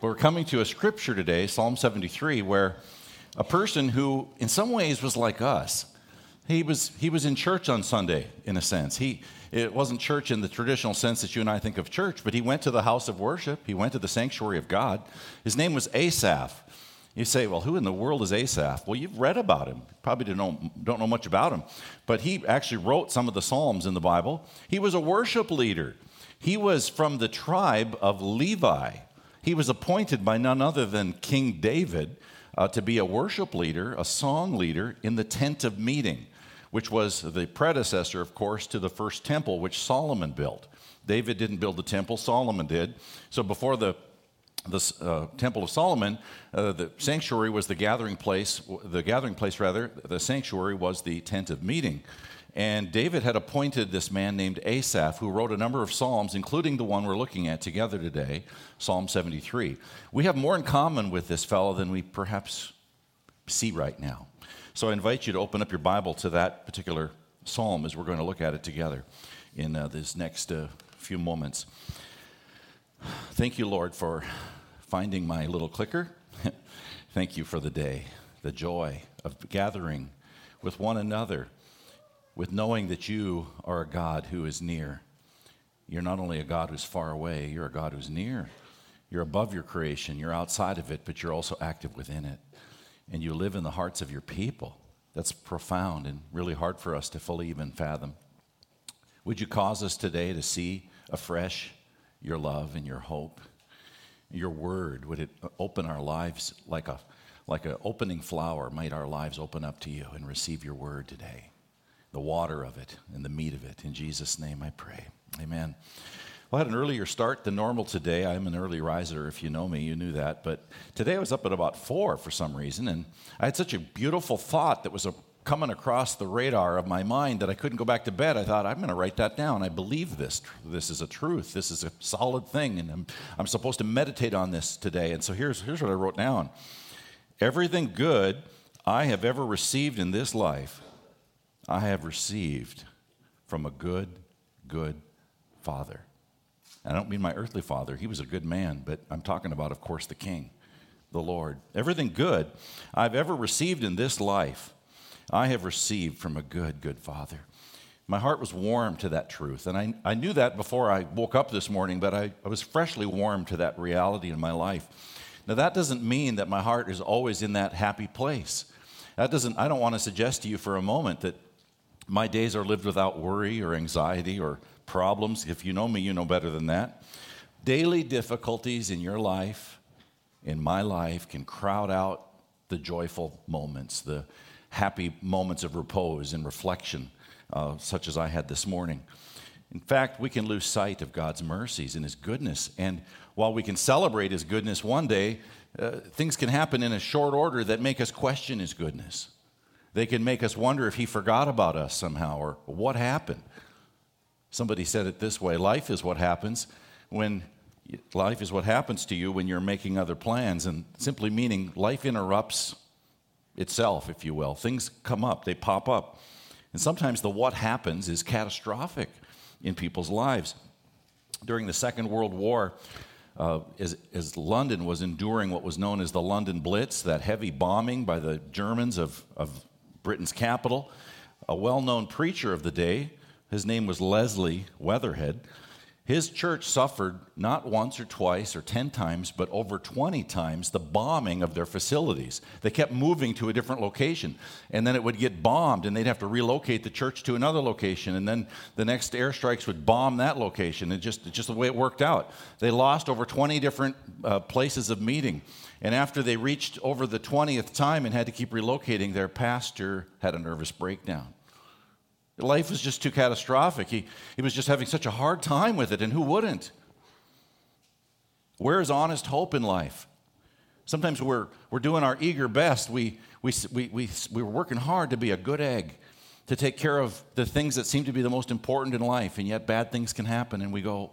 We're coming to a scripture today, Psalm 73, where a person who, in some ways, was like us. He was, he was in church on Sunday, in a sense. He, it wasn't church in the traditional sense that you and I think of church, but he went to the house of worship. He went to the sanctuary of God. His name was Asaph. You say, well, who in the world is Asaph? Well, you've read about him. Probably don't know, don't know much about him. But he actually wrote some of the Psalms in the Bible. He was a worship leader. He was from the tribe of Levi. He was appointed by none other than King David uh, to be a worship leader, a song leader in the tent of meeting which was the predecessor, of course, to the first temple, which Solomon built. David didn't build the temple, Solomon did. So before the the uh, temple of solomon uh, the sanctuary was the gathering place the gathering place rather the sanctuary was the tent of meeting and david had appointed this man named asaph who wrote a number of psalms including the one we're looking at together today psalm 73 we have more in common with this fellow than we perhaps see right now so I invite you to open up your Bible to that particular psalm as we're going to look at it together in uh, this next uh, few moments. Thank you, Lord, for finding my little clicker. Thank you for the day, the joy of gathering with one another, with knowing that you are a God who is near. You're not only a God who's far away, you're a God who's near. You're above your creation, you're outside of it, but you're also active within it and you live in the hearts of your people. That's profound and really hard for us to fully even fathom. Would you cause us today to see afresh your love and your hope? Your word, would it open our lives like a like an opening flower? Might our lives open up to you and receive your word today? The water of it and the meat of it. In Jesus' name I pray. Amen. Well, I had an earlier start than normal today. I'm an early riser. If you know me, you knew that. But today I was up at about four for some reason, and I had such a beautiful thought that was a, coming across the radar of my mind that I couldn't go back to bed. I thought, I'm going to write that down. I believe this. This is a truth. This is a solid thing, and I'm, I'm supposed to meditate on this today. And so here's, here's what I wrote down Everything good I have ever received in this life, I have received from a good, good Father. And I don't mean my earthly father, he was a good man, but I'm talking about, of course, the king, the Lord. Everything good I've ever received in this life, I have received from a good, good father. My heart was warm to that truth. And I, I knew that before I woke up this morning, but I, I was freshly warm to that reality in my life. Now, that doesn't mean that my heart is always in that happy place. That doesn't, I don't want to suggest to you for a moment that my days are lived without worry or anxiety or problems. If you know me, you know better than that. Daily difficulties in your life, in my life, can crowd out the joyful moments, the happy moments of repose and reflection, uh, such as I had this morning. In fact, we can lose sight of God's mercies and His goodness. And while we can celebrate His goodness one day, uh, things can happen in a short order that make us question His goodness. They can make us wonder if He forgot about us somehow or what happened. Somebody said it this way life is what happens when life is what happens to you when you're making other plans, and simply meaning life interrupts itself, if you will. Things come up, they pop up. And sometimes the what happens is catastrophic in people's lives. During the Second World War, uh, as, as, London was enduring what was known as the London Blitz, that heavy bombing by the Germans of, of Britain's capital, a well known preacher of the day his name was Leslie Weatherhead. His church suffered not once or twice or 10 times, but over 20 times the bombing of their facilities. They kept moving to a different location, and then it would get bombed, and they'd have to relocate the church to another location, and then the next airstrikes would bomb that location. It just, just the way it worked out. They lost over 20 different uh, places of meeting. And after they reached over the 20th time and had to keep relocating, their pastor had a nervous breakdown. Life was just too catastrophic. He, he was just having such a hard time with it, and who wouldn't? Where is honest hope in life? Sometimes we're, we're doing our eager best. We, we, we, we, we're working hard to be a good egg, to take care of the things that seem to be the most important in life, and yet bad things can happen, and we go,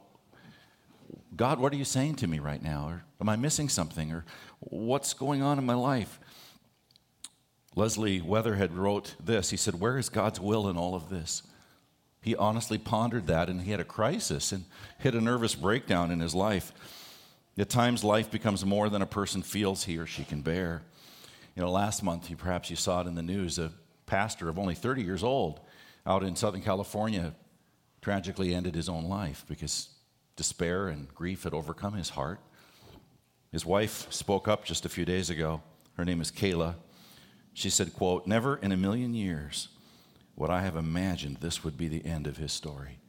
God, what are you saying to me right now? Or am I missing something? Or what's going on in my life? Leslie Weatherhead wrote this. He said, Where is God's will in all of this? He honestly pondered that and he had a crisis and hit a nervous breakdown in his life. At times, life becomes more than a person feels he or she can bear. You know, last month, you, perhaps you saw it in the news, a pastor of only 30 years old out in Southern California tragically ended his own life because despair and grief had overcome his heart. His wife spoke up just a few days ago. Her name is Kayla. She said, quote, Never in a million years would I have imagined this would be the end of his story.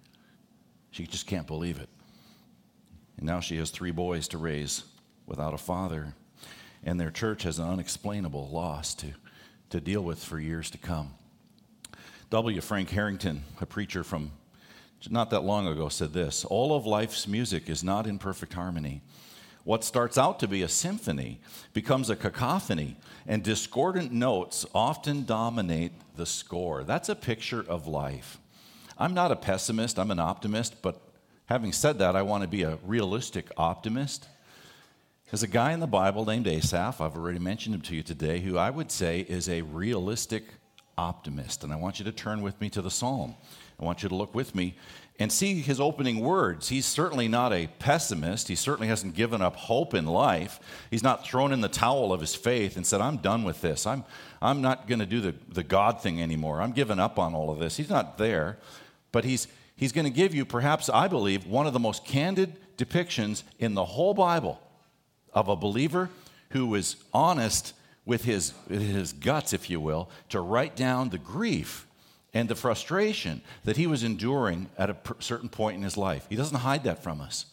She just can't believe it. And now she has three boys to raise without a father. And their church has an unexplainable loss to, to deal with for years to come. W. Frank Harrington, a preacher from not that long ago, said this All of life's music is not in perfect harmony. What starts out to be a symphony becomes a cacophony, and discordant notes often dominate the score. That's a picture of life. I'm not a pessimist, I'm an optimist, but having said that, I want to be a realistic optimist. There's a guy in the Bible named Asaph, I've already mentioned him to you today, who I would say is a realistic optimist. And I want you to turn with me to the psalm. I want you to look with me and see his opening words. He's certainly not a pessimist. He certainly hasn't given up hope in life. He's not thrown in the towel of his faith and said, I'm done with this. I'm, I'm not going to do the, the God thing anymore. I'm giving up on all of this. He's not there. But he's, he's going to give you, perhaps, I believe, one of the most candid depictions in the whole Bible of a believer who is honest with his, his guts, if you will, to write down the grief and the frustration that he was enduring at a certain point in his life. He doesn't hide that from us.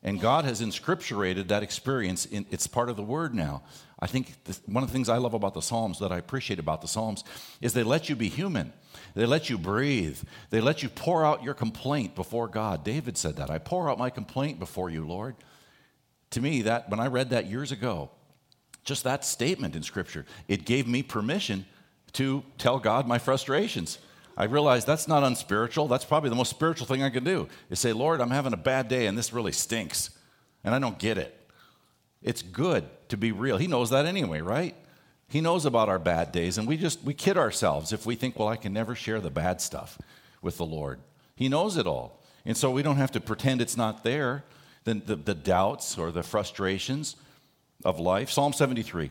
And God has inscripturated that experience. In, it's part of the Word now. I think one of the things I love about the Psalms, that I appreciate about the Psalms, is they let you be human. They let you breathe. They let you pour out your complaint before God. David said that. I pour out my complaint before you, Lord. To me, that when I read that years ago, just that statement in Scripture, it gave me permission to tell God my frustrations. I realized that's not unspiritual. That's probably the most spiritual thing I can do is say, Lord, I'm having a bad day and this really stinks. And I don't get it. It's good to be real. He knows that anyway, right? He knows about our bad days, and we just we kid ourselves if we think, well, I can never share the bad stuff with the Lord. He knows it all. And so we don't have to pretend it's not there. The, the, the doubts or the frustrations of life. Psalm 73.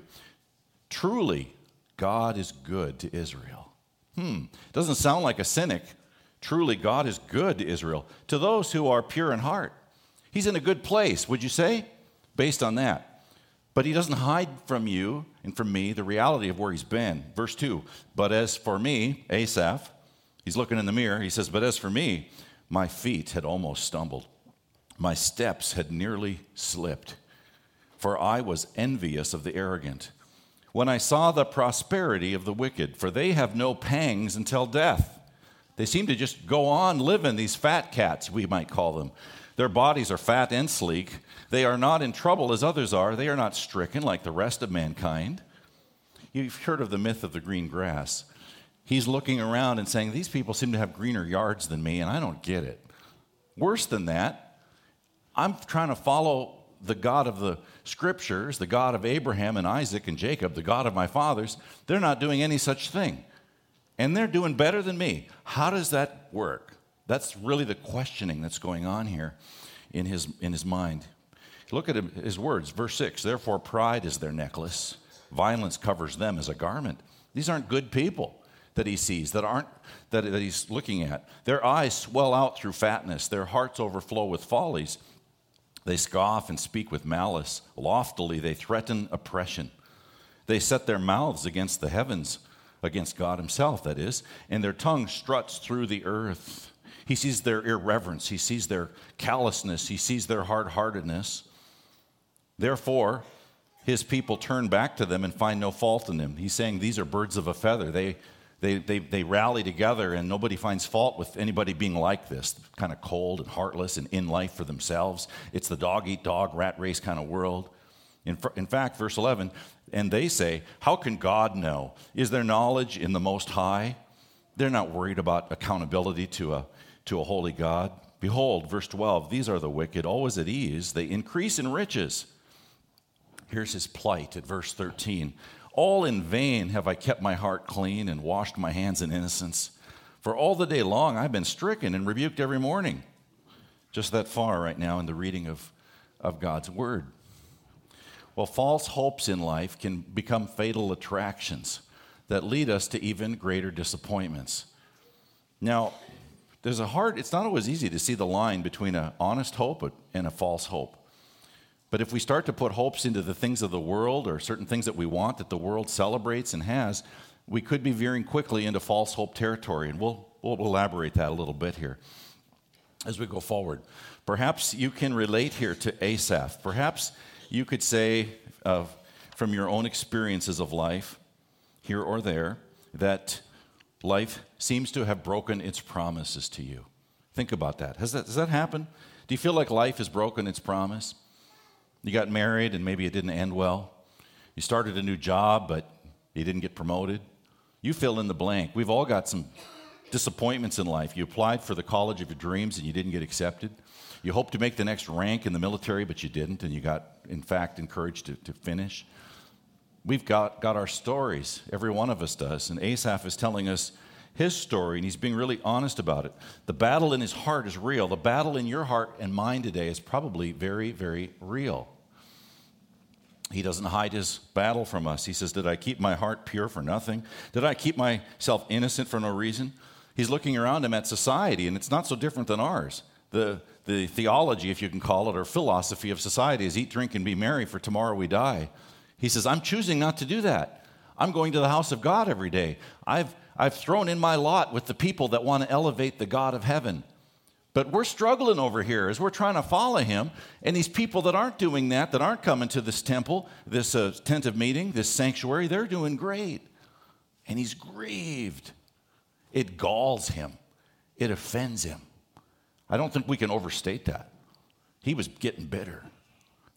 Truly, God is good to Israel Hmm, doesn't sound like a cynic. Truly, God is good to Israel, to those who are pure in heart. He's in a good place, would you say? Based on that. But he doesn't hide from you and from me the reality of where he's been. Verse 2 But as for me, Asaph, he's looking in the mirror, he says, But as for me, my feet had almost stumbled, my steps had nearly slipped, for I was envious of the arrogant when I saw the prosperity of the wicked, for they have no pangs until death. They seem to just go on living, these fat cats, we might call them. Their bodies are fat and sleek. They are not in trouble as others are. They are not stricken like the rest of mankind. You've heard of the myth of the green grass. He's looking around and saying, These people seem to have greener yards than me, and I don't get it. Worse than that, I'm trying to follow the God of the scriptures, the God of Abraham and Isaac and Jacob, the God of my fathers, they're not doing any such thing. And they're doing better than me. How does that work? That's really the questioning that's going on here in his, in his mind. Look at his words, verse 6 Therefore, pride is their necklace, violence covers them as a garment. These aren't good people that he sees, that aren't that, that he's looking at. Their eyes swell out through fatness, their hearts overflow with follies. They scoff and speak with malice. Loftily, they threaten oppression. They set their mouths against the heavens, against God Himself, that is, and their tongue struts through the earth. He sees their irreverence, he sees their callousness, he sees their hard heartedness. Therefore, his people turn back to them and find no fault in them. He's saying these are birds of a feather. They, they, they, they rally together, and nobody finds fault with anybody being like this, kind of cold and heartless and in life for themselves. It's the dog eat dog, rat race kind of world. In, in fact, verse 11, and they say, How can God know? Is there knowledge in the Most High? They're not worried about accountability to a, to a holy God. Behold, verse 12, these are the wicked, always at ease. They increase in riches. Here's his plight at verse 13 all in vain have I kept my heart clean and washed my hands in innocence. For all the day long I've been stricken and rebuked every morning. Just that far right now in the reading of, of God's word. Well, false hopes in life can become fatal attractions that lead us to even greater disappointments. Now, there's a hard, it's not always easy to see the line between an honest hope and a false hope. But if we start to put hopes into the things of the world or certain things that we want that the world celebrates and has, we could be veering quickly into false hope territory. And we'll, we'll elaborate that a little bit here as we go forward. Perhaps you can relate here to Asaph. Perhaps you could say, uh, from your own experiences of life, here or there, that life seems to have broken its promises to you. Think about that. Has that, does that happen? Do you feel like life has broken its promise? You got married and maybe it didn't end well. You started a new job, but you didn't get promoted. You fill in the blank. We've all got some disappointments in life. You applied for the college of your dreams and you didn't get accepted. You hoped to make the next rank in the military, but you didn't, and you got, in fact, encouraged to, to finish. We've got, got our stories. Every one of us does. And Asaph is telling us his story, and he's being really honest about it. The battle in his heart is real. The battle in your heart and mine today is probably very, very real. He doesn't hide his battle from us. He says, Did I keep my heart pure for nothing? Did I keep myself innocent for no reason? He's looking around him at society, and it's not so different than ours. The, the theology, if you can call it, or philosophy of society is eat, drink, and be merry, for tomorrow we die. He says, I'm choosing not to do that. I'm going to the house of God every day. I've, I've thrown in my lot with the people that want to elevate the God of heaven. But we're struggling over here as we're trying to follow him. And these people that aren't doing that, that aren't coming to this temple, this uh, tent of meeting, this sanctuary, they're doing great. And he's grieved. It galls him, it offends him. I don't think we can overstate that. He was getting bitter.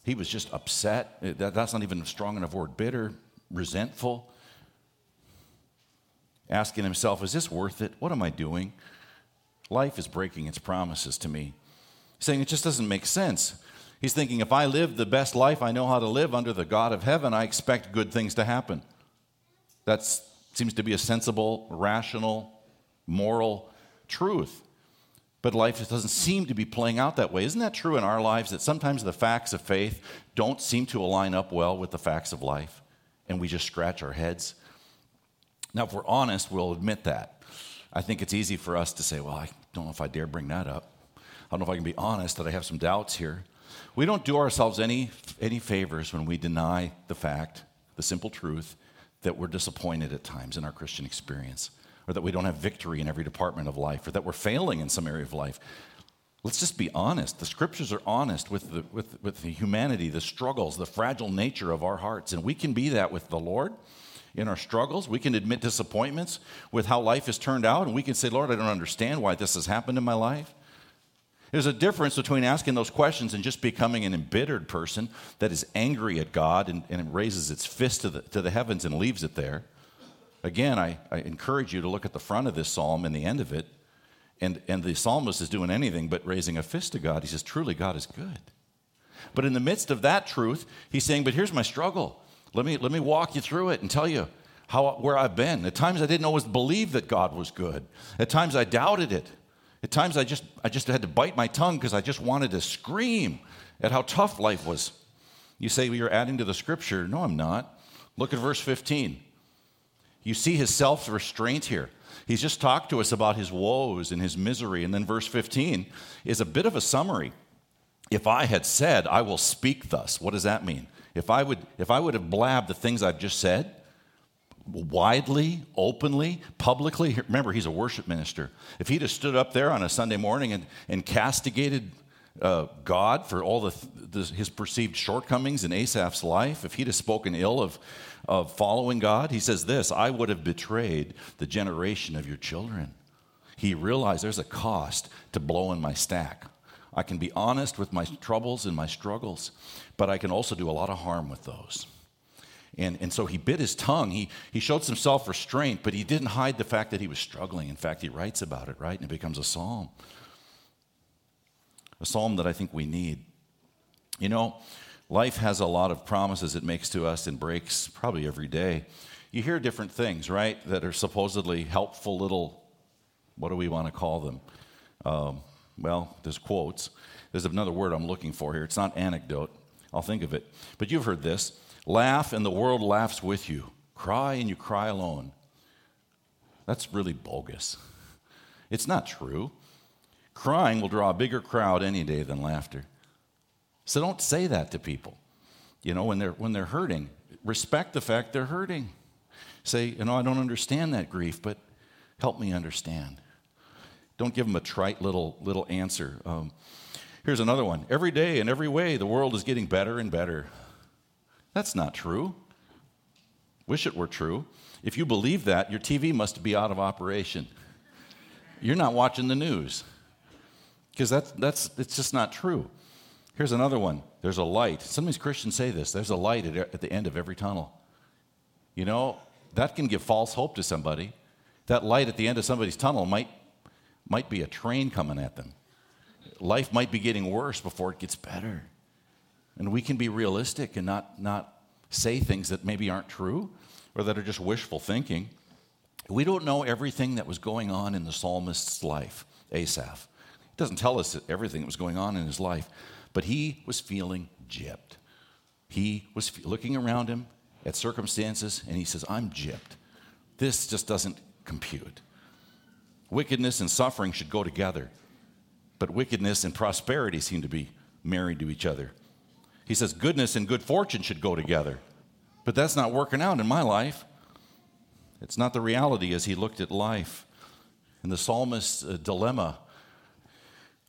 He was just upset. That's not even a strong enough word bitter, resentful. Asking himself, is this worth it? What am I doing? Life is breaking its promises to me. Saying it just doesn't make sense. He's thinking, if I live the best life I know how to live under the God of heaven, I expect good things to happen. That seems to be a sensible, rational, moral truth. But life doesn't seem to be playing out that way. Isn't that true in our lives that sometimes the facts of faith don't seem to align up well with the facts of life and we just scratch our heads? Now, if we're honest, we'll admit that. I think it's easy for us to say, well, I don't know if I dare bring that up. I don't know if I can be honest that I have some doubts here. We don't do ourselves any, any favors when we deny the fact, the simple truth, that we're disappointed at times in our Christian experience, or that we don't have victory in every department of life, or that we're failing in some area of life. Let's just be honest. The scriptures are honest with the, with, with the humanity, the struggles, the fragile nature of our hearts. And we can be that with the Lord in our struggles. We can admit disappointments with how life has turned out, and we can say, Lord, I don't understand why this has happened in my life. There's a difference between asking those questions and just becoming an embittered person that is angry at God and, and raises its fist to the, to the heavens and leaves it there. Again, I, I encourage you to look at the front of this psalm and the end of it. And, and the psalmist is doing anything but raising a fist to God. He says, Truly, God is good. But in the midst of that truth, he's saying, But here's my struggle. Let me, let me walk you through it and tell you how, where I've been. At times I didn't always believe that God was good. At times I doubted it. At times I just, I just had to bite my tongue because I just wanted to scream at how tough life was. You say well, you're adding to the scripture. No, I'm not. Look at verse 15. You see his self restraint here. He's just talked to us about his woes and his misery. And then verse 15 is a bit of a summary. If I had said, I will speak thus, what does that mean? If I would, if I would have blabbed the things I've just said, widely, openly, publicly, remember, he's a worship minister. If he'd have stood up there on a Sunday morning and, and castigated uh, God for all the, the, his perceived shortcomings in Asaph's life, if he'd have spoken ill of, of following God, he says this I would have betrayed the generation of your children. He realized there's a cost to blowing my stack. I can be honest with my troubles and my struggles, but I can also do a lot of harm with those. And, and so he bit his tongue. He, he showed some self restraint, but he didn't hide the fact that he was struggling. In fact, he writes about it, right? And it becomes a psalm. A psalm that I think we need. You know, life has a lot of promises it makes to us and breaks probably every day. You hear different things, right, that are supposedly helpful little, what do we want to call them? Um, well, there's quotes. There's another word I'm looking for here. It's not anecdote. I'll think of it. But you've heard this laugh, and the world laughs with you. Cry, and you cry alone. That's really bogus. It's not true. Crying will draw a bigger crowd any day than laughter. So don't say that to people. You know, when they're, when they're hurting, respect the fact they're hurting. Say, you know, I don't understand that grief, but help me understand. Don't give them a trite little, little answer. Um, here's another one. Every day, in every way, the world is getting better and better. That's not true. Wish it were true. If you believe that, your TV must be out of operation. You're not watching the news because that's, that's, it's just not true. Here's another one there's a light. Sometimes Christians say this there's a light at, at the end of every tunnel. You know, that can give false hope to somebody. That light at the end of somebody's tunnel might, might be a train coming at them. Life might be getting worse before it gets better. And we can be realistic and not, not say things that maybe aren't true or that are just wishful thinking. We don't know everything that was going on in the psalmist's life, Asaph. It doesn't tell us everything that was going on in his life, but he was feeling gypped. He was looking around him at circumstances and he says, I'm gypped. This just doesn't compute. Wickedness and suffering should go together, but wickedness and prosperity seem to be married to each other. He says, goodness and good fortune should go together, but that's not working out in my life. It's not the reality as he looked at life. And the psalmist's uh, dilemma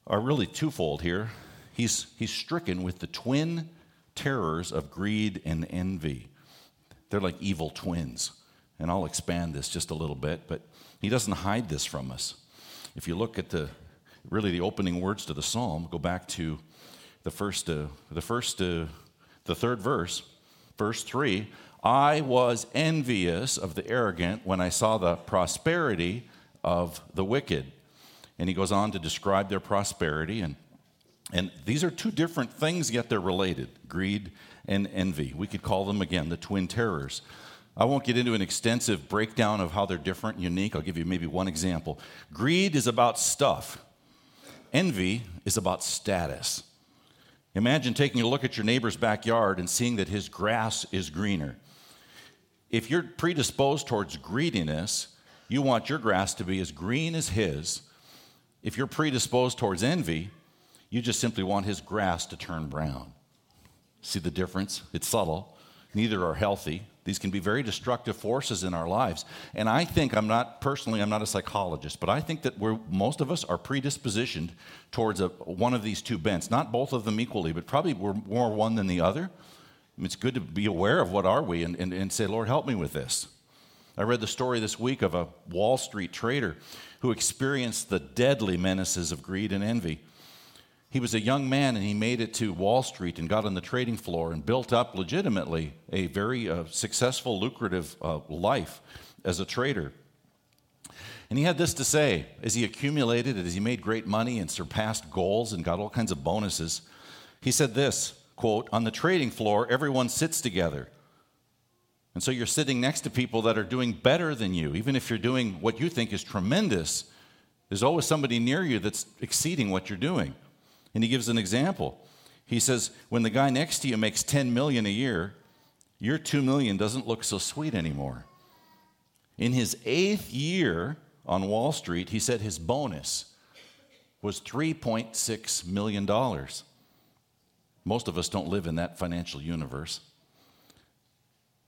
are really twofold here. He's, he's stricken with the twin terrors of greed and envy. They're like evil twins. And I'll expand this just a little bit, but he doesn't hide this from us. If you look at the really the opening words to the psalm, go back to the first, uh, the first, uh, the third verse, verse three. I was envious of the arrogant when I saw the prosperity of the wicked. And he goes on to describe their prosperity. And, and these are two different things, yet they're related greed and envy. We could call them, again, the twin terrors. I won't get into an extensive breakdown of how they're different and unique. I'll give you maybe one example. Greed is about stuff, envy is about status. Imagine taking a look at your neighbor's backyard and seeing that his grass is greener. If you're predisposed towards greediness, you want your grass to be as green as his. If you're predisposed towards envy, you just simply want his grass to turn brown. See the difference? It's subtle. Neither are healthy. These can be very destructive forces in our lives. And I think, I'm not personally, I'm not a psychologist, but I think that we're, most of us are predispositioned towards a, one of these two bents. Not both of them equally, but probably we're more one than the other it's good to be aware of what are we and, and, and say, Lord, help me with this. I read the story this week of a Wall Street trader who experienced the deadly menaces of greed and envy. He was a young man and he made it to Wall Street and got on the trading floor and built up legitimately a very uh, successful, lucrative uh, life as a trader. And he had this to say as he accumulated, as he made great money and surpassed goals and got all kinds of bonuses. He said this quote, on the trading floor, everyone sits together. And so you're sitting next to people that are doing better than you. Even if you're doing what you think is tremendous, there's always somebody near you that's exceeding what you're doing. And he gives an example. He says, when the guy next to you makes 10 million a year, your 2 million doesn't look so sweet anymore. In his eighth year on Wall Street, he said his bonus was $3.6 million. Most of us don't live in that financial universe.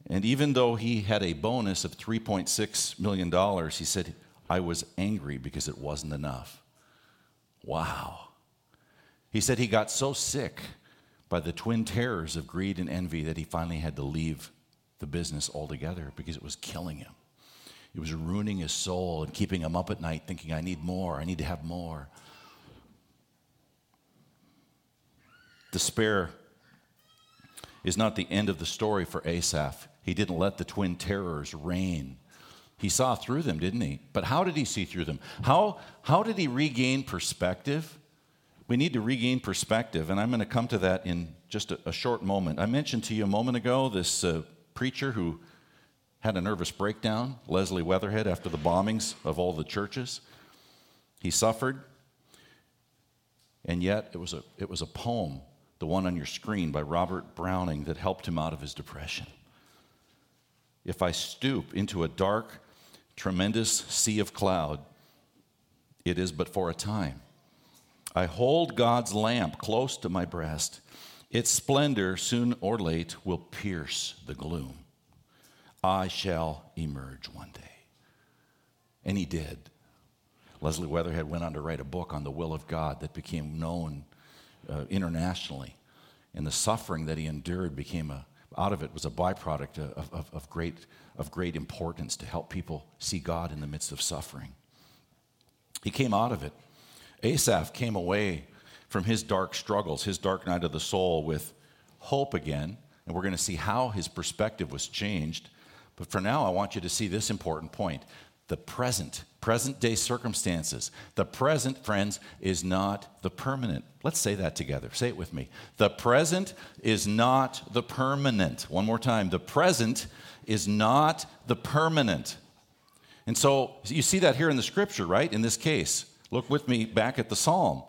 And even though he had a bonus of $3.6 million, he said, I was angry because it wasn't enough. Wow. He said he got so sick by the twin terrors of greed and envy that he finally had to leave the business altogether because it was killing him. It was ruining his soul and keeping him up at night thinking, I need more, I need to have more. Despair is not the end of the story for Asaph. He didn't let the twin terrors reign. He saw through them, didn't he? But how did he see through them? How, how did he regain perspective? We need to regain perspective, and I'm going to come to that in just a, a short moment. I mentioned to you a moment ago this uh, preacher who had a nervous breakdown, Leslie Weatherhead, after the bombings of all the churches. He suffered, and yet it was a, it was a poem the one on your screen by Robert Browning that helped him out of his depression. If I stoop into a dark, tremendous sea of cloud, it is but for a time. I hold God's lamp close to my breast. Its splendor, soon or late, will pierce the gloom. I shall emerge one day. And he did. Leslie Weatherhead went on to write a book on the will of God that became known uh, internationally. And the suffering that he endured became a, out of it was a byproduct of, of, of, great, of great importance to help people see God in the midst of suffering. He came out of it. Asaph came away from his dark struggles, his dark night of the soul, with hope again. And we're going to see how his perspective was changed. But for now, I want you to see this important point the present, present day circumstances. The present, friends, is not the permanent. Let's say that together. Say it with me. The present is not the permanent. One more time. The present is not the permanent. And so you see that here in the scripture, right? In this case. Look with me back at the psalm.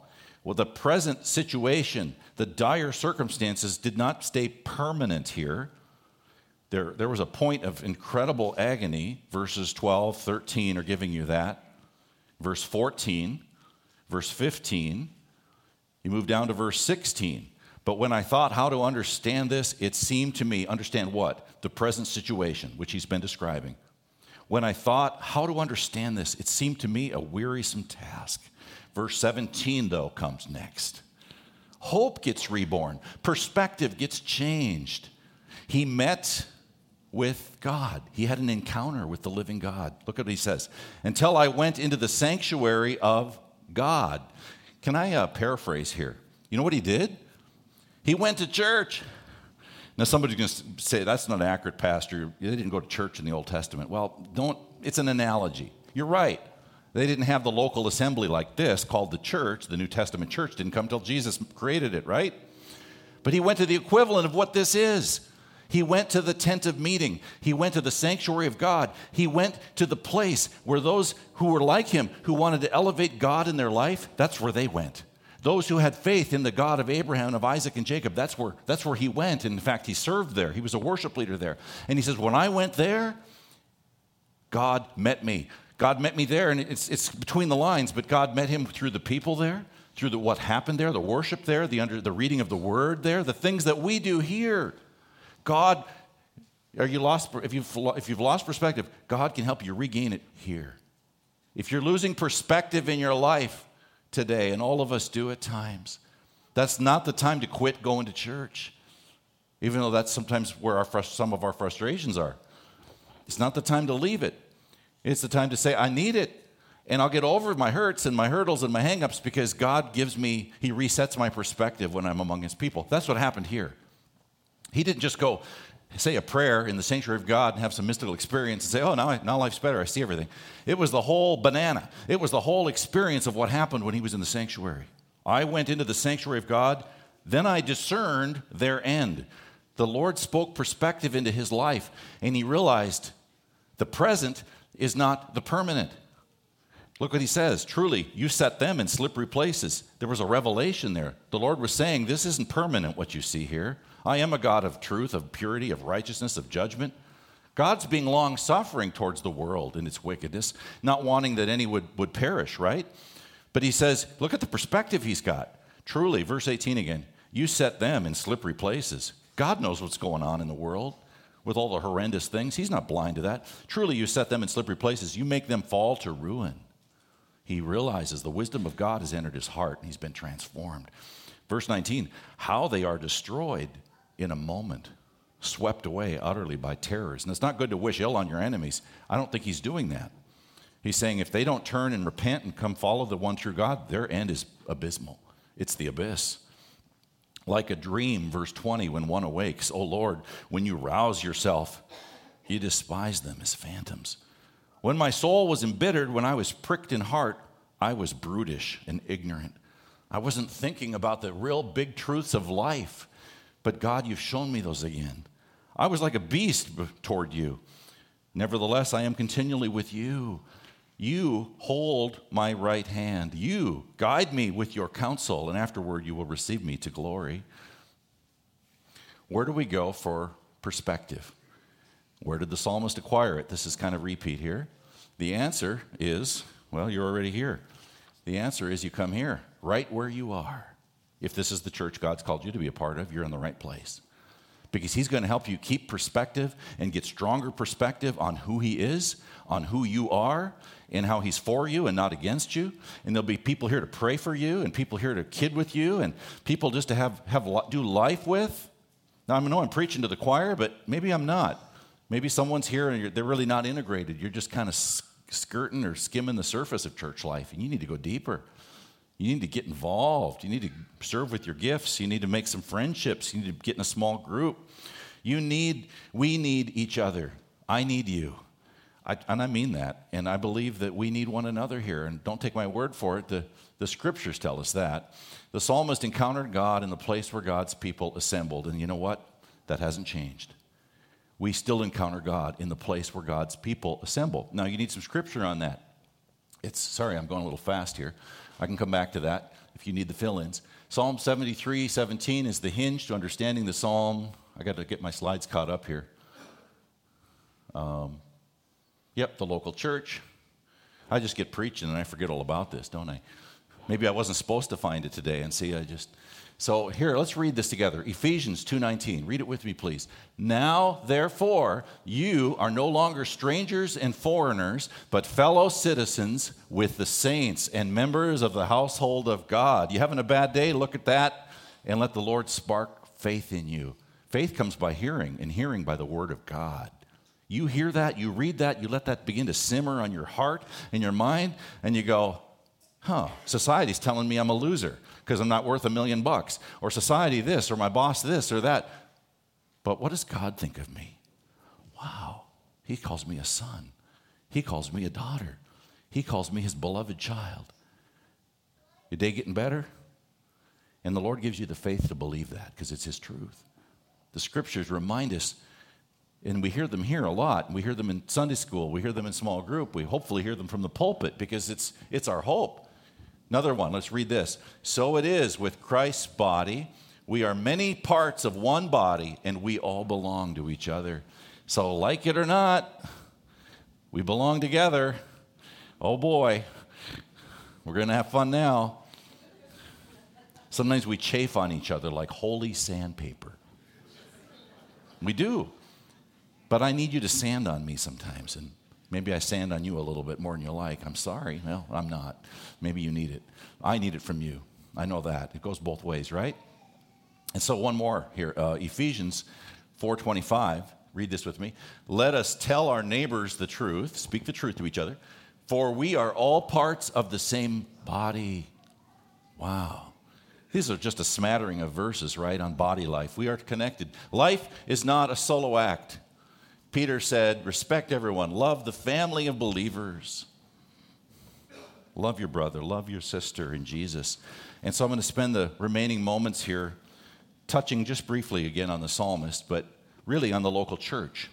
Well, the present situation, the dire circumstances did not stay permanent here. There, there was a point of incredible agony. Verses 12, 13 are giving you that. Verse 14, verse 15. You move down to verse 16. But when I thought how to understand this, it seemed to me, understand what? The present situation, which he's been describing. When I thought how to understand this, it seemed to me a wearisome task. Verse 17, though, comes next. Hope gets reborn, perspective gets changed. He met with God. He had an encounter with the living God. Look at what he says. Until I went into the sanctuary of God. Can I uh, paraphrase here? You know what he did? He went to church. Now, somebody's going to say that's not accurate, Pastor. They didn't go to church in the Old Testament. Well, don't, it's an analogy. You're right. They didn't have the local assembly like this called the church. The New Testament church didn't come until Jesus created it, right? But he went to the equivalent of what this is. He went to the tent of meeting. He went to the sanctuary of God. He went to the place where those who were like him, who wanted to elevate God in their life, that's where they went. Those who had faith in the God of Abraham, of Isaac, and Jacob, that's where, that's where he went. In fact, he served there. He was a worship leader there. And he says, When I went there, God met me. God met me there, and it's, it's between the lines, but God met him through the people there, through the, what happened there, the worship there, the, under, the reading of the word there, the things that we do here. God, are you lost? If you've, if you've lost perspective, God can help you regain it here. If you're losing perspective in your life, today, and all of us do at times. That's not the time to quit going to church, even though that's sometimes where our, some of our frustrations are. It's not the time to leave it. It's the time to say, I need it. And I'll get over my hurts and my hurdles and my hangups because God gives me, He resets my perspective when I'm among His people. That's what happened here. He didn't just go, say a prayer in the sanctuary of God and have some mystical experience and say, oh, now, I, now life's better. I see everything. It was the whole banana. It was the whole experience of what happened when he was in the sanctuary. I went into the sanctuary of God, then I discerned their end. The Lord spoke perspective into his life, and he realized the present is not the permanent. Look what he says. Truly, you set them in slippery places. There was a revelation there. The Lord was saying, This isn't permanent, what you see here. I am a God of truth, of purity, of righteousness, of judgment. God's being long suffering towards the world and its wickedness, not wanting that any would, would perish, right? But he says, look at the perspective he's got. Truly, verse 18 again, you set them in slippery places. God knows what's going on in the world with all the horrendous things. He's not blind to that. Truly, you set them in slippery places. You make them fall to ruin. He realizes the wisdom of God has entered his heart and he's been transformed. Verse 19, how they are destroyed in a moment, swept away utterly by terrors. And it's not good to wish ill on your enemies. I don't think he's doing that. He's saying if they don't turn and repent and come follow the one true God, their end is abysmal. It's the abyss. Like a dream, verse 20, when one awakes, O Lord, when you rouse yourself, you despise them as phantoms. When my soul was embittered, when I was pricked in heart, I was brutish and ignorant. I wasn't thinking about the real big truths of life. But God, you've shown me those again. I was like a beast toward you. Nevertheless, I am continually with you. You hold my right hand. You guide me with your counsel, and afterward you will receive me to glory. Where do we go for perspective? Where did the psalmist acquire it? This is kind of repeat here. The answer is well, you're already here. The answer is you come here, right where you are. If this is the church God's called you to be a part of, you're in the right place. Because He's going to help you keep perspective and get stronger perspective on who He is, on who you are, and how He's for you and not against you. And there'll be people here to pray for you, and people here to kid with you, and people just to have, have do life with. Now, I know I'm preaching to the choir, but maybe I'm not. Maybe someone's here and they're really not integrated. You're just kind of skirting or skimming the surface of church life, and you need to go deeper. You need to get involved. You need to serve with your gifts. You need to make some friendships. You need to get in a small group. You need, we need each other. I need you. I, and I mean that. And I believe that we need one another here. And don't take my word for it, the, the scriptures tell us that. The psalmist encountered God in the place where God's people assembled. And you know what? That hasn't changed we still encounter God in the place where God's people assemble. Now, you need some scripture on that. It's, sorry, I'm going a little fast here. I can come back to that if you need the fill ins. Psalm 73 17 is the hinge to understanding the psalm. I got to get my slides caught up here. Um, yep, the local church. I just get preaching and I forget all about this, don't I? Maybe I wasn't supposed to find it today and see, I just so here, let's read this together. Ephesians 2:19. Read it with me, please. Now, therefore, you are no longer strangers and foreigners, but fellow citizens with the saints and members of the household of God. You having a bad day? Look at that and let the Lord spark faith in you. Faith comes by hearing, and hearing by the word of God. You hear that, you read that, you let that begin to simmer on your heart and your mind, and you go, huh, society's telling me I'm a loser because I'm not worth a million bucks, or society this, or my boss this, or that. But what does God think of me? Wow, He calls me a son, He calls me a daughter, He calls me His beloved child. Your day getting better? And the Lord gives you the faith to believe that because it's His truth. The scriptures remind us, and we hear them here a lot. We hear them in Sunday school. We hear them in small group. We hopefully hear them from the pulpit because it's, it's our hope. Another one, let's read this. So it is with Christ's body. We are many parts of one body, and we all belong to each other. So, like it or not, we belong together. Oh boy, we're going to have fun now. Sometimes we chafe on each other like holy sandpaper. We do. But I need you to sand on me sometimes. And Maybe I sand on you a little bit more than you like. I'm sorry. Well, I'm not. Maybe you need it. I need it from you. I know that. It goes both ways, right? And so one more here. Uh, Ephesians 4:25. Read this with me. Let us tell our neighbors the truth, speak the truth to each other, for we are all parts of the same body. Wow. These are just a smattering of verses, right, on body life. We are connected. Life is not a solo act. Peter said, Respect everyone, love the family of believers. Love your brother, love your sister in Jesus. And so I'm going to spend the remaining moments here touching just briefly again on the psalmist, but really on the local church,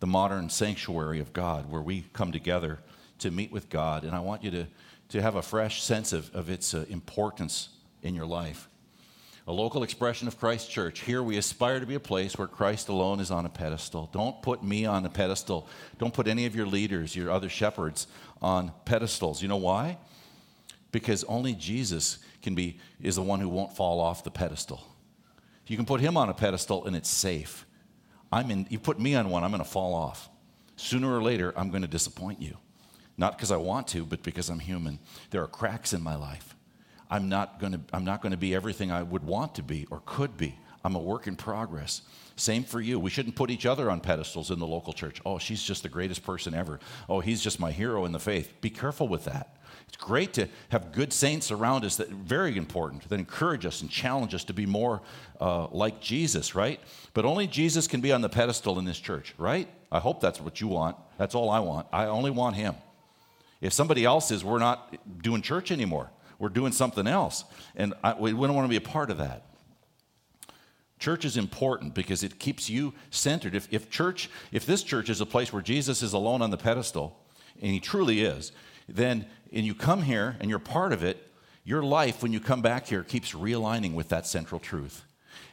the modern sanctuary of God, where we come together to meet with God. And I want you to, to have a fresh sense of, of its uh, importance in your life a local expression of Christ Church. Here we aspire to be a place where Christ alone is on a pedestal. Don't put me on a pedestal. Don't put any of your leaders, your other shepherds, on pedestals. You know why? Because only Jesus can be is the one who won't fall off the pedestal. You can put him on a pedestal and it's safe. I'm in you put me on one, I'm going to fall off. Sooner or later, I'm going to disappoint you. Not because I want to, but because I'm human. There are cracks in my life. I'm not going to I'm not going to be everything I would want to be or could be. I'm a work in progress. Same for you. We shouldn't put each other on pedestals in the local church. Oh, she's just the greatest person ever. Oh, he's just my hero in the faith. Be careful with that. It's great to have good saints around us that very important that encourage us and challenge us to be more uh, like Jesus, right? But only Jesus can be on the pedestal in this church, right? I hope that's what you want. That's all I want. I only want him. If somebody else is, we're not doing church anymore we're doing something else. And I, we don't want to be a part of that. Church is important because it keeps you centered. If, if church, if this church is a place where Jesus is alone on the pedestal, and he truly is, then and you come here and you're part of it, your life when you come back here keeps realigning with that central truth.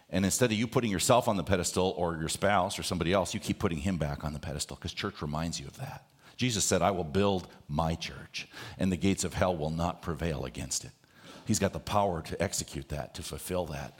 And instead of you putting yourself on the pedestal or your spouse or somebody else, you keep putting him back on the pedestal because church reminds you of that. Jesus said, I will build my church, and the gates of hell will not prevail against it. He's got the power to execute that, to fulfill that.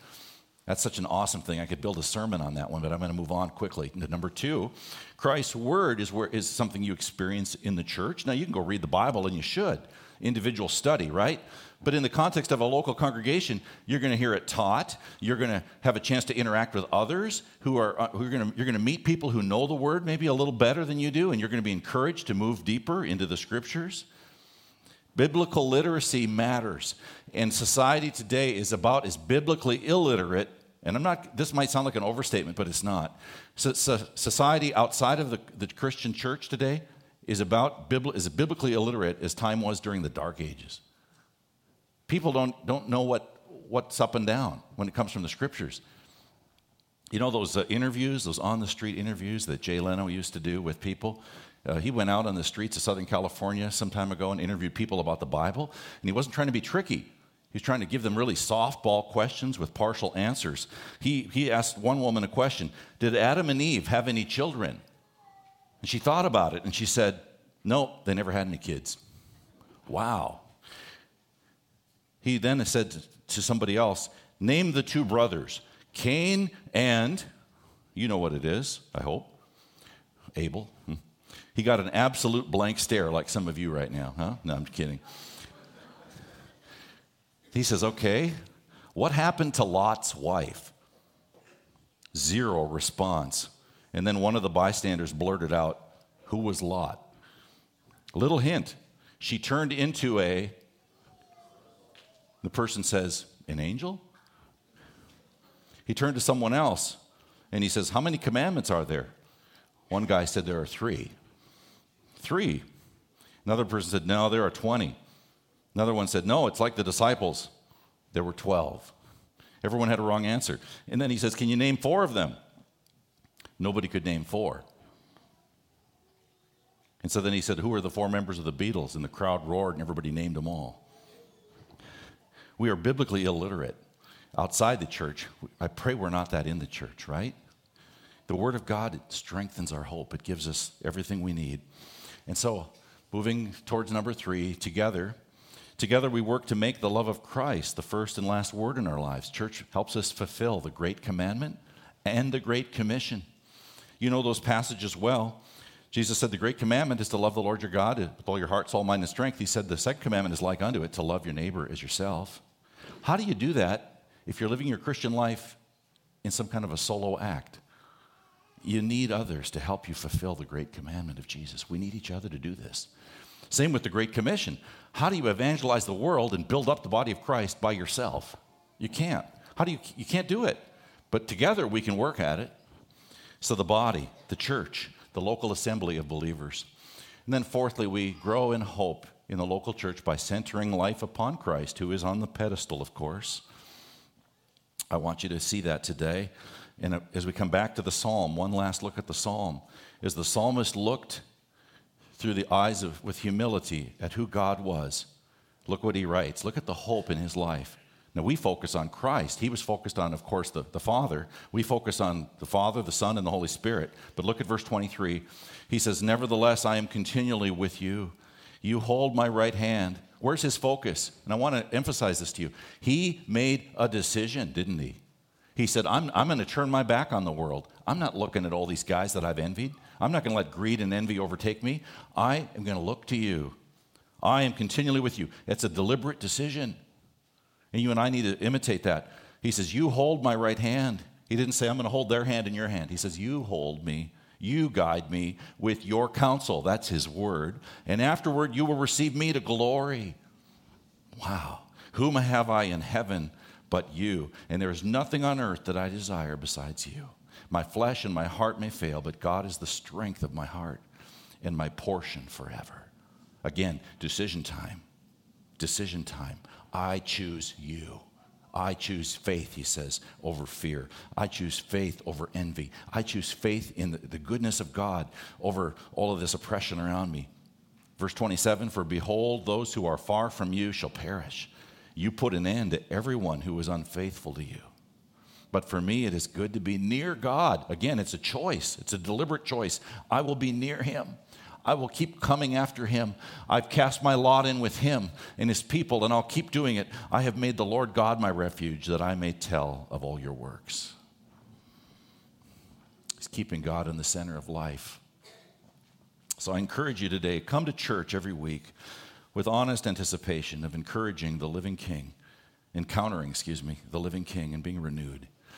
That's such an awesome thing. I could build a sermon on that one, but I'm going to move on quickly. To number two, Christ's word is, where, is something you experience in the church. Now, you can go read the Bible, and you should. Individual study, right? But in the context of a local congregation, you're going to hear it taught. You're going to have a chance to interact with others who are, uh, who are going to, you're going to meet people who know the word maybe a little better than you do, and you're going to be encouraged to move deeper into the scriptures. Biblical literacy matters. And society today is about as biblically illiterate, and I'm not, this might sound like an overstatement, but it's not. So, so society outside of the, the Christian church today is about is biblically illiterate as time was during the dark ages. People don't, don't know what, what's up and down when it comes from the scriptures. You know those uh, interviews, those on the street interviews that Jay Leno used to do with people? Uh, he went out on the streets of Southern California some time ago and interviewed people about the Bible, and he wasn't trying to be tricky. He was trying to give them really softball questions with partial answers. He, he asked one woman a question Did Adam and Eve have any children? And she thought about it and she said, Nope, they never had any kids. Wow. He then said to somebody else, Name the two brothers, Cain and, you know what it is, I hope, Abel. Hmm. He got an absolute blank stare like some of you right now, huh? No, I'm kidding. He says, Okay, what happened to Lot's wife? Zero response. And then one of the bystanders blurted out, Who was Lot? Little hint. She turned into a, the person says, An angel? He turned to someone else and he says, How many commandments are there? One guy said, There are three. Three. Another person said, No, there are 20. Another one said, No, it's like the disciples. There were 12. Everyone had a wrong answer. And then he says, Can you name four of them? Nobody could name four. And so then he said, Who are the four members of the Beatles? And the crowd roared and everybody named them all. We are biblically illiterate outside the church. I pray we're not that in the church, right? The Word of God strengthens our hope, it gives us everything we need. And so, moving towards number three, together, together we work to make the love of Christ the first and last word in our lives. Church helps us fulfill the great commandment and the great commission. You know those passages well. Jesus said, The great commandment is to love the Lord your God with all your heart, soul, mind, and strength. He said, The second commandment is like unto it, to love your neighbor as yourself. How do you do that if you're living your Christian life in some kind of a solo act? You need others to help you fulfill the great commandment of Jesus. We need each other to do this. Same with the Great Commission. How do you evangelize the world and build up the body of Christ by yourself? You can't. How do you you can't do it. But together we can work at it. So the body, the church, the local assembly of believers. And then fourthly, we grow in hope in the local church by centering life upon Christ, who is on the pedestal, of course. I want you to see that today. And as we come back to the psalm, one last look at the psalm. As the psalmist looked through the eyes of, with humility at who God was, look what he writes. Look at the hope in his life. Now, we focus on Christ. He was focused on, of course, the, the Father. We focus on the Father, the Son, and the Holy Spirit. But look at verse 23. He says, Nevertheless, I am continually with you. You hold my right hand. Where's his focus? And I want to emphasize this to you. He made a decision, didn't he? He said, I'm, I'm going to turn my back on the world. I'm not looking at all these guys that I've envied. I'm not going to let greed and envy overtake me. I am going to look to you. I am continually with you. It's a deliberate decision. And you and I need to imitate that. He says, You hold my right hand. He didn't say, I'm going to hold their hand in your hand. He says, You hold me. You guide me with your counsel. That's his word. And afterward, you will receive me to glory. Wow. Whom have I in heaven but you? And there is nothing on earth that I desire besides you. My flesh and my heart may fail, but God is the strength of my heart and my portion forever. Again, decision time. Decision time. I choose you. I choose faith, he says, over fear. I choose faith over envy. I choose faith in the, goodness of God over all of this oppression around me. Verse 27 For behold, those who are far from you shall perish. You put an end to everyone who is unfaithful to you. But for me, it is good to be near God. Again, it's a choice, it's a deliberate choice. I will be near Him. I will keep coming after him. I've cast my lot in with him and his people, and I'll keep doing it. I have made the Lord God my refuge, that I may tell of all your works. He's keeping God in the center of life. So I encourage you today come to church every week with honest anticipation of encouraging the living king, encountering, excuse me, the living king and being renewed.